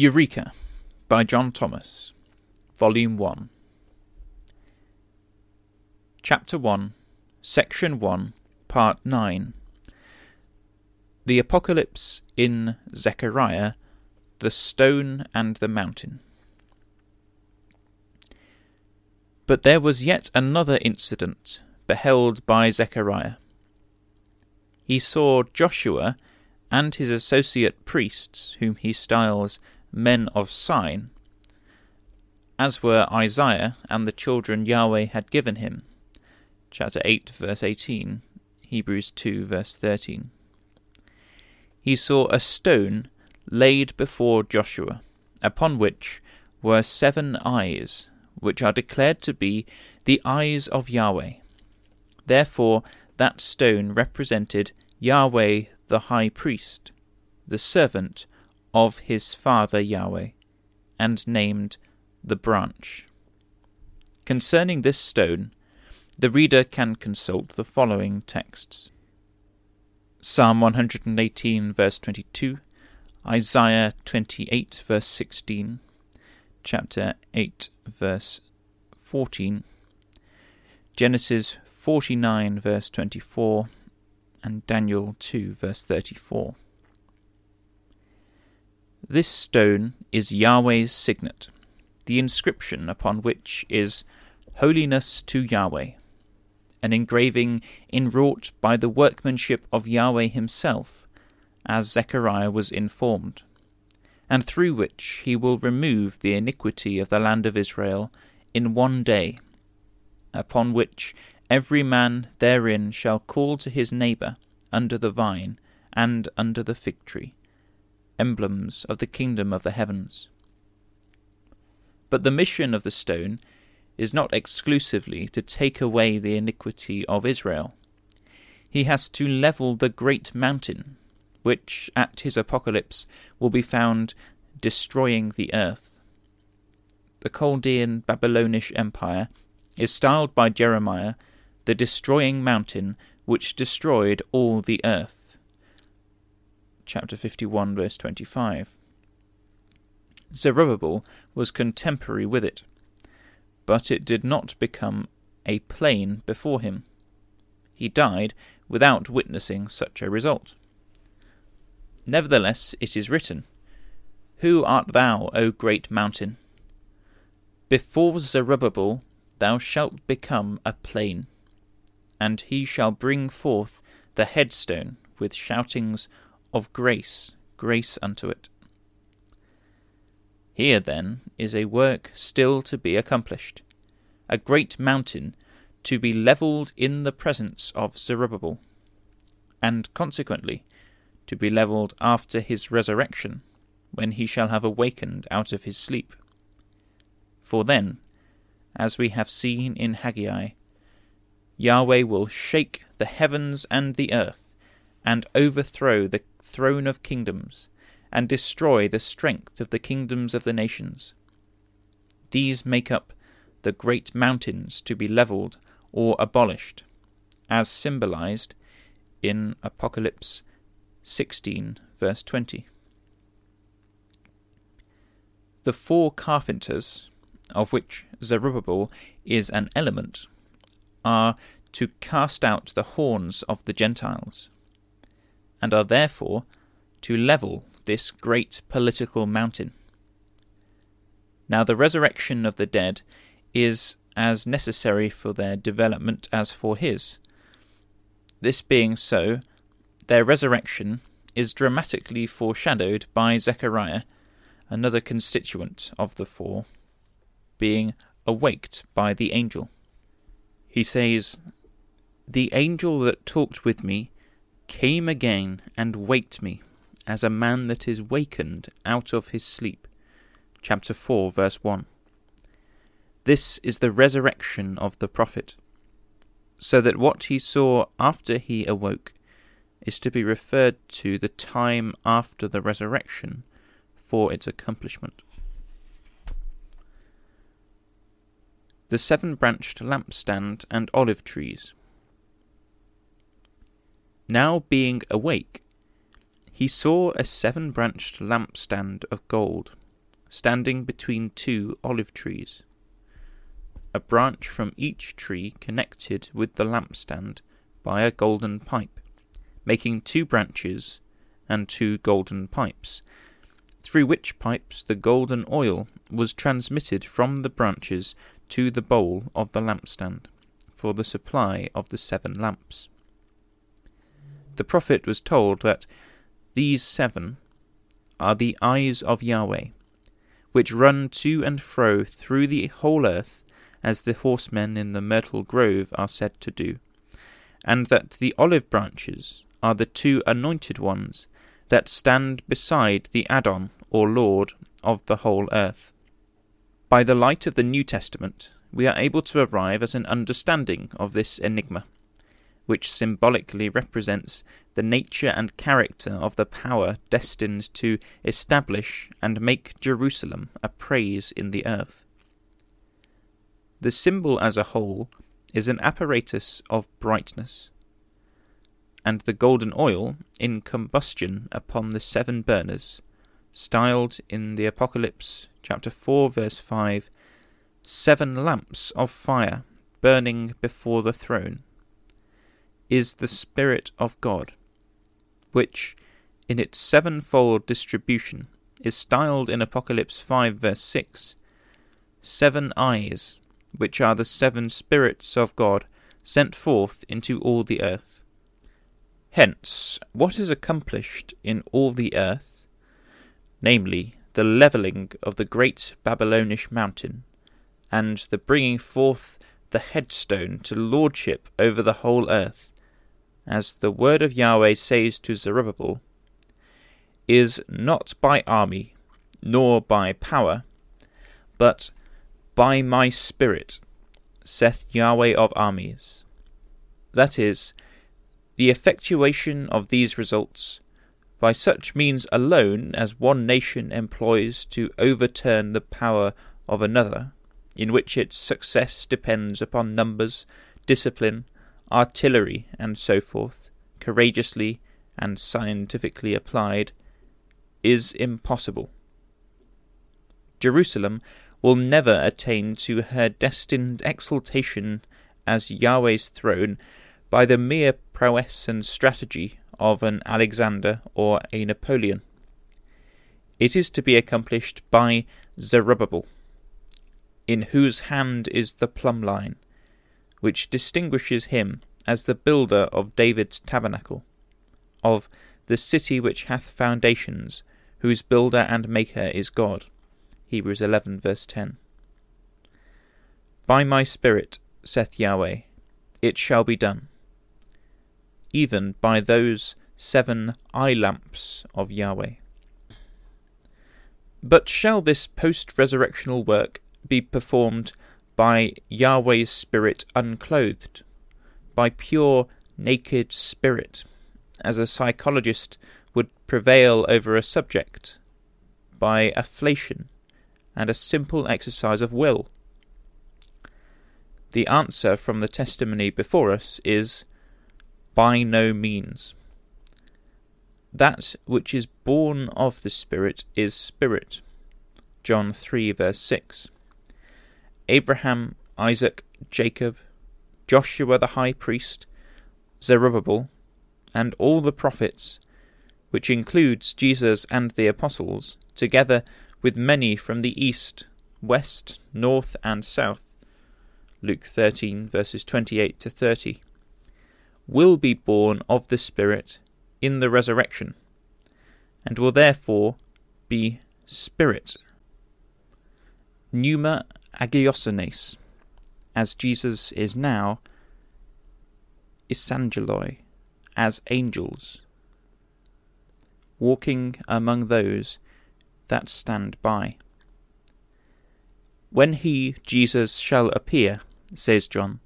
Eureka by John Thomas, Volume 1. Chapter 1, Section 1, Part 9. The Apocalypse in Zechariah, the Stone and the Mountain. But there was yet another incident beheld by Zechariah. He saw Joshua and his associate priests, whom he styles men of sign, as were Isaiah and the children Yahweh had given him. Chapter 8, verse 18, Hebrews 2, verse 13. He saw a stone laid before Joshua, upon which were seven eyes, which are declared to be the eyes of Yahweh. Therefore, that stone represented Yahweh the high priest, the servant of his father Yahweh, and named the branch. Concerning this stone, the reader can consult the following texts Psalm 118, verse 22, Isaiah 28, verse 16, chapter 8, verse 14, Genesis 49, verse 24, and Daniel 2, verse 34. This stone is Yahweh's signet, the inscription upon which is Holiness to Yahweh, an engraving inwrought by the workmanship of Yahweh himself, as Zechariah was informed, and through which he will remove the iniquity of the land of Israel in one day, upon which every man therein shall call to his neighbour under the vine and under the fig tree, emblems of the kingdom of the heavens. But the mission of the stone is not exclusively to take away the iniquity of Israel. He has to level the great mountain, which at his apocalypse will be found destroying the earth. The Chaldean Babylonish Empire is styled by Jeremiah the destroying mountain which destroyed all the earth. Chapter 51, verse 25. Zerubbabel was contemporary with it, but it did not become a plain before him. He died without witnessing such a result. Nevertheless, it is written, Who art thou, O great mountain? Before Zerubbabel thou shalt become a plain and he shall bring forth the headstone with shoutings of grace, grace unto it. Here, then, is a work still to be accomplished, a great mountain to be levelled in the presence of Zerubbabel, and consequently to be levelled after his resurrection, when he shall have awakened out of his sleep. For then, as we have seen in Haggai, Yahweh will shake the heavens and the earth, and overthrow the throne of kingdoms, and destroy the strength of the kingdoms of the nations. These make up the great mountains to be levelled or abolished, as symbolized in Apocalypse 16, verse 20. The four carpenters, of which Zerubbabel is an element, are to cast out the horns of the Gentiles, and are therefore to level this great political mountain. Now, the resurrection of the dead is as necessary for their development as for his. This being so, their resurrection is dramatically foreshadowed by Zechariah, another constituent of the four, being awaked by the angel. He says, The angel that talked with me came again and waked me, as a man that is wakened out of his sleep. Chapter 4, verse 1. This is the resurrection of the prophet, so that what he saw after he awoke is to be referred to the time after the resurrection for its accomplishment. the seven branched lampstand and olive trees. Now being awake, he saw a seven branched lampstand of gold, standing between two olive trees. A branch from each tree connected with the lampstand by a golden pipe, making two branches and two golden pipes, through which pipes the golden oil was transmitted from the branches to the bowl of the lampstand, for the supply of the seven lamps. The prophet was told that these seven are the eyes of Yahweh, which run to and fro through the whole earth, as the horsemen in the myrtle grove are said to do, and that the olive branches are the two anointed ones that stand beside the Adon, or Lord, of the whole earth. By the light of the New Testament, we are able to arrive at an understanding of this enigma, which symbolically represents the nature and character of the power destined to establish and make Jerusalem a praise in the earth. The symbol as a whole is an apparatus of brightness, and the golden oil in combustion upon the seven burners, styled in the Apocalypse chapter 4 verse 5 seven lamps of fire burning before the throne, is the Spirit of God, which, in its sevenfold distribution, is styled in Apocalypse 5 verse 6 seven eyes, which are the seven spirits of God sent forth into all the earth. Hence, what is accomplished in all the earth, namely, the levelling of the great Babylonish mountain, and the bringing forth the headstone to lordship over the whole earth, as the word of Yahweh says to Zerubbabel, is not by army, nor by power, but by my spirit, saith Yahweh of armies. That is, the effectuation of these results by such means alone as one nation employs to overturn the power of another, in which its success depends upon numbers, discipline, artillery, and so forth, courageously and scientifically applied, is impossible. Jerusalem will never attain to her destined exaltation as Yahweh's throne by the mere prowess and strategy of an Alexander or a Napoleon. It is to be accomplished by Zerubbabel in whose hand is the plumb line, which distinguishes him as the builder of David's tabernacle, of the city which hath foundations, whose builder and maker is God. Hebrews 11, verse 10. By my Spirit, saith Yahweh, it shall be done, even by those seven eye lamps of Yahweh. But shall this post resurrectional work be performed by Yahweh's Spirit unclothed, by pure naked spirit, as a psychologist would prevail over a subject, by afflation and a simple exercise of will? The answer from the testimony before us is by no means. That which is born of the Spirit is spirit. John 3 verse 6. Abraham, Isaac, Jacob, Joshua the high priest, Zerubbabel, and all the prophets, which includes Jesus and the apostles, together with many from the east, west, north, and south, Luke 13 verses 28 to 30, will be born of the Spirit in the resurrection, and will therefore be spirit. Pneuma agiosenes, as Jesus is now, isangeloi, as angels, walking among those that stand by. When he, Jesus, shall appear, says John,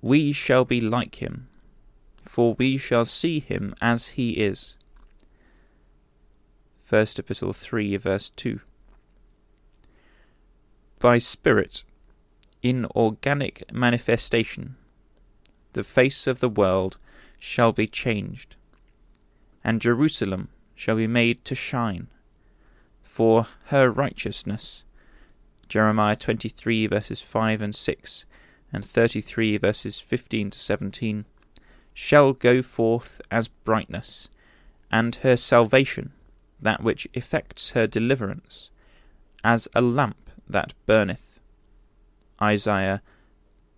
we shall be like him, for we shall see him as he is. First Epistle 3, verse 2 by spirit, in organic manifestation, the face of the world shall be changed, and Jerusalem shall be made to shine, for her righteousness. Jeremiah 23 verses 5 and 6 and 33 verses 15 to 17 shall go forth as brightness, and her salvation, that which effects her deliverance, as a lamp that burneth. Isaiah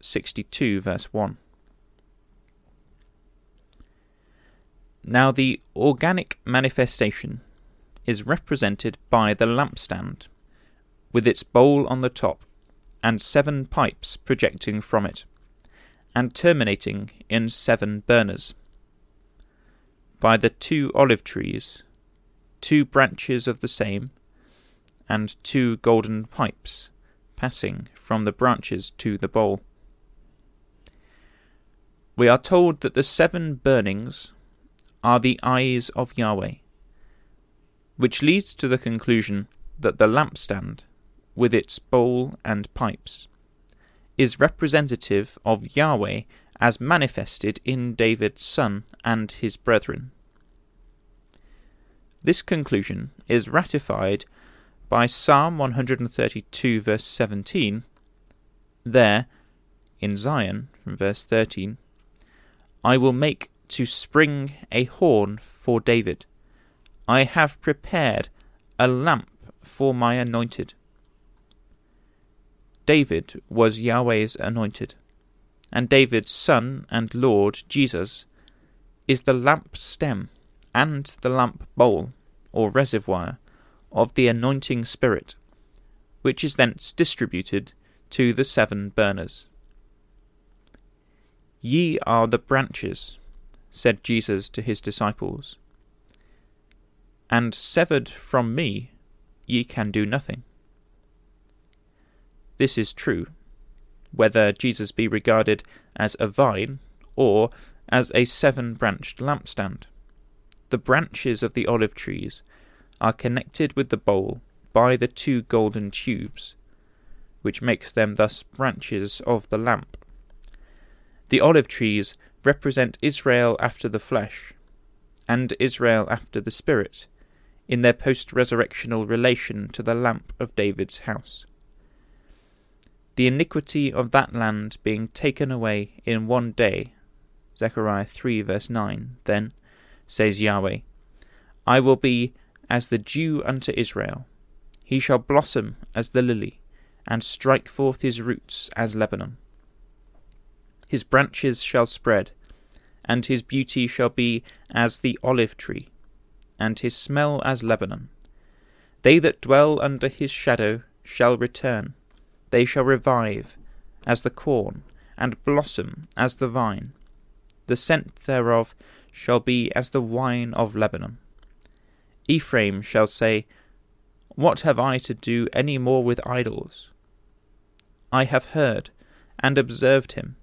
62 verse 1. Now the organic manifestation is represented by the lampstand, with its bowl on the top, and seven pipes projecting from it, and terminating in seven burners. By the two olive trees, two branches of the same, and two golden pipes passing from the branches to the bowl. We are told that the seven burnings are the eyes of Yahweh, which leads to the conclusion that the lampstand, with its bowl and pipes, is representative of Yahweh as manifested in David's son and his brethren. This conclusion is ratified by Psalm 132, verse 17. There, in Zion, from verse 13, I will make to spring a horn for David. I have prepared a lamp for my anointed. David was Yahweh's anointed, and David's son and Lord Jesus is the lamp stem and the lamp bowl, or reservoir, of the anointing spirit, which is thence distributed to the seven burners. Ye are the branches said Jesus to his disciples. And severed from me, ye can do nothing. This is true, whether Jesus be regarded as a vine or as a seven branched lampstand. The branches of the olive trees are connected with the bowl by the two golden tubes, which makes them thus branches of the lamp. The olive trees represent Israel after the flesh and Israel after the spirit in their post resurrectional relation to the lamp of David's house. The iniquity of that land being taken away in one day, Zechariah 3 verse 9, then, says Yahweh, I will be as the dew unto Israel. He shall blossom as the lily, and strike forth his roots as Lebanon. His branches shall spread, and his beauty shall be as the olive tree, and his smell as Lebanon. They that dwell under his shadow shall return, they shall revive as the corn, and blossom as the vine. The scent thereof shall be as the wine of Lebanon. Ephraim shall say, What have I to do any more with idols? I have heard and observed him.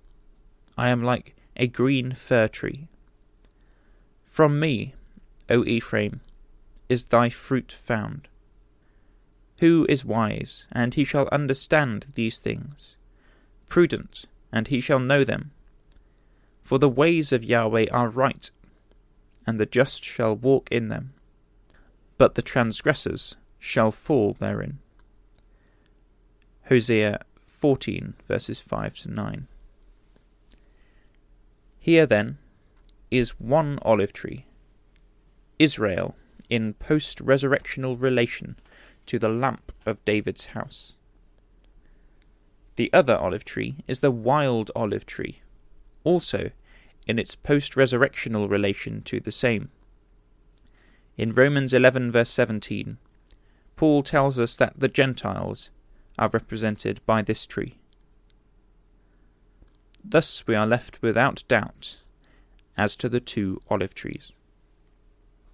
I am like a green fir tree. From me, O Ephraim, is thy fruit found. Who is wise, and he shall understand these things? Prudent, and he shall know them. For the ways of Yahweh are right, and the just shall walk in them, but the transgressors shall fall therein. Hosea 14 verses 5 to 9. Here, then, is one olive tree, Israel, in post resurrectional relation to the lamp of David's house. The other olive tree is the wild olive tree, also in its post resurrectional relation to the same. In Romans 11, verse 17, Paul tells us that the Gentiles are represented by this tree. Thus we are left without doubt as to the two olive trees.